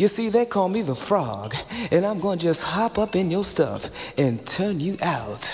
You see, they call me the frog, and I'm gonna just hop up in your stuff and turn you out.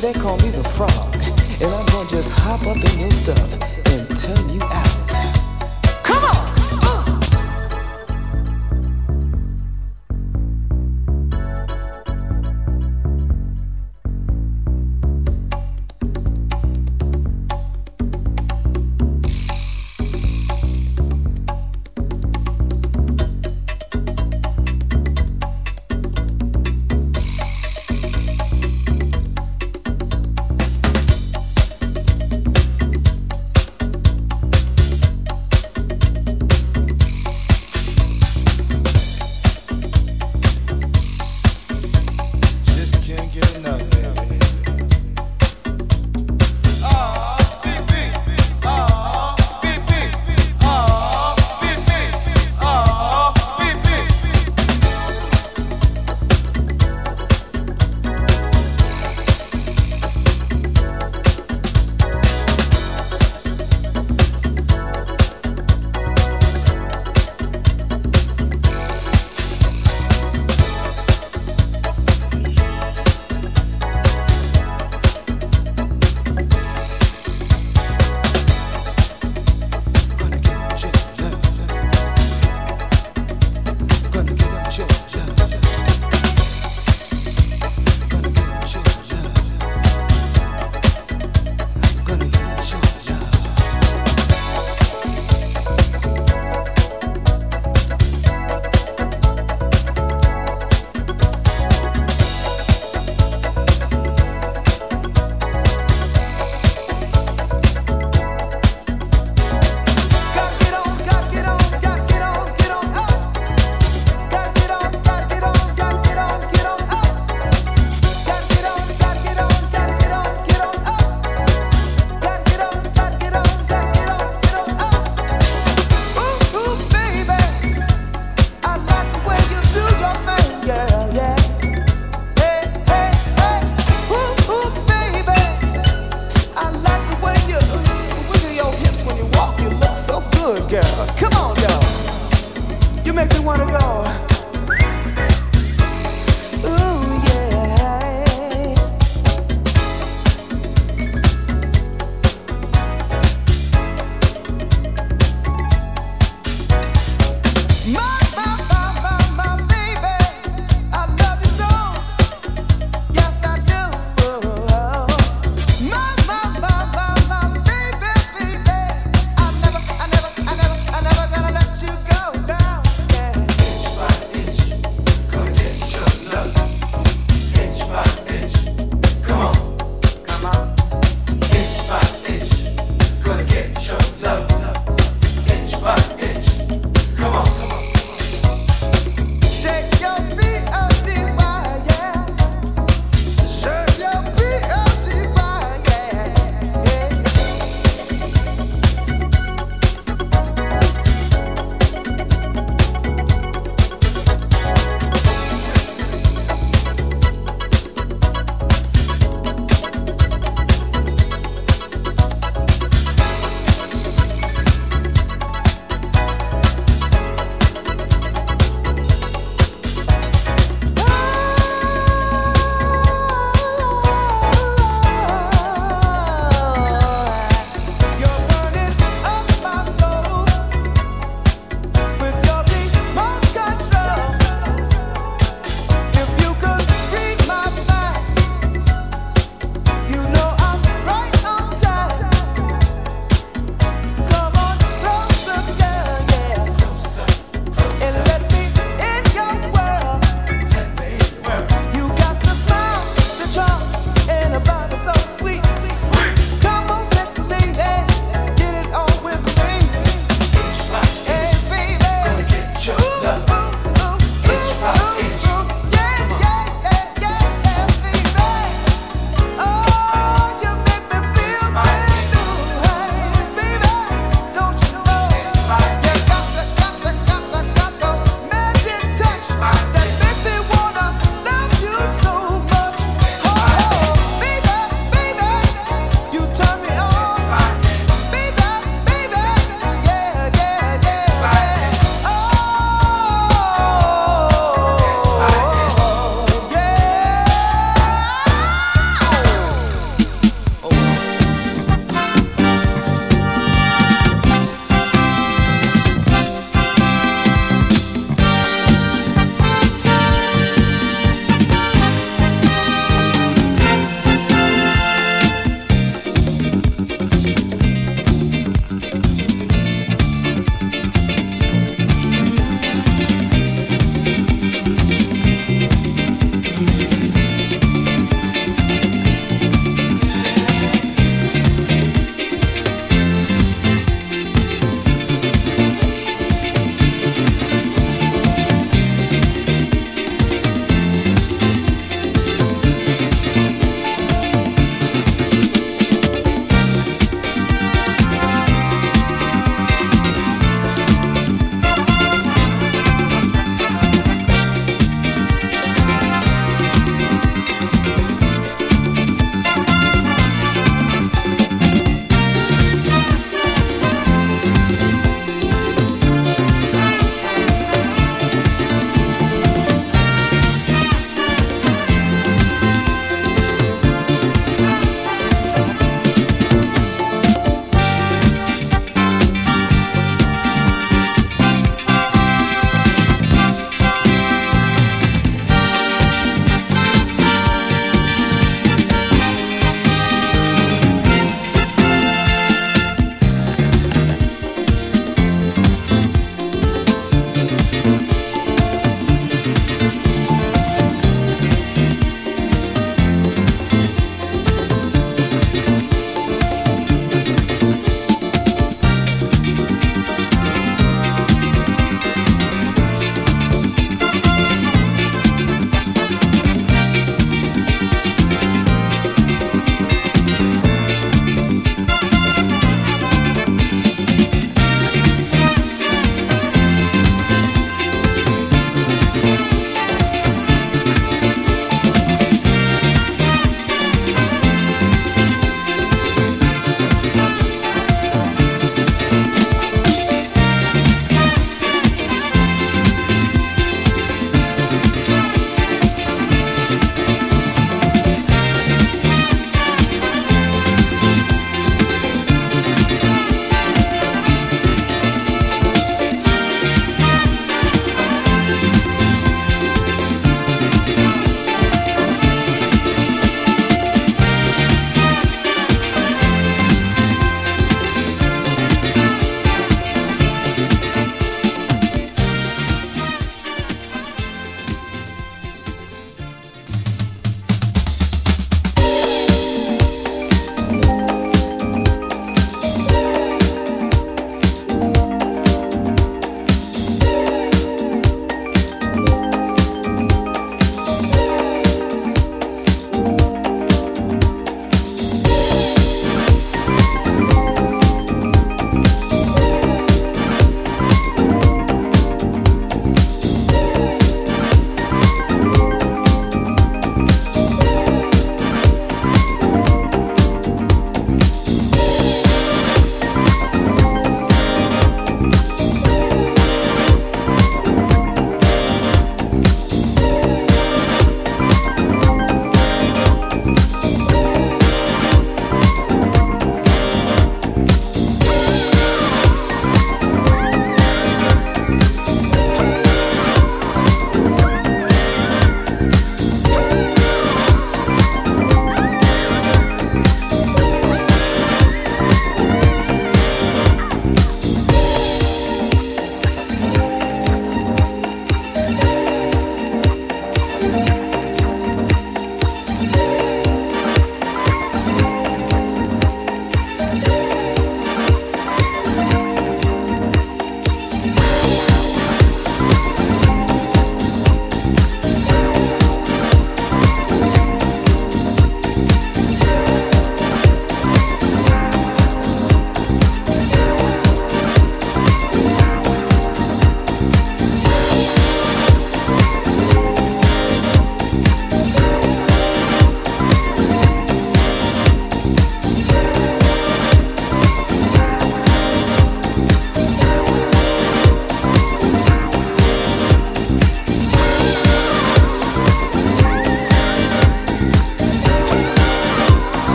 They call me the frog, and I'm gonna just hop up in your stuff and turn you out.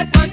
Long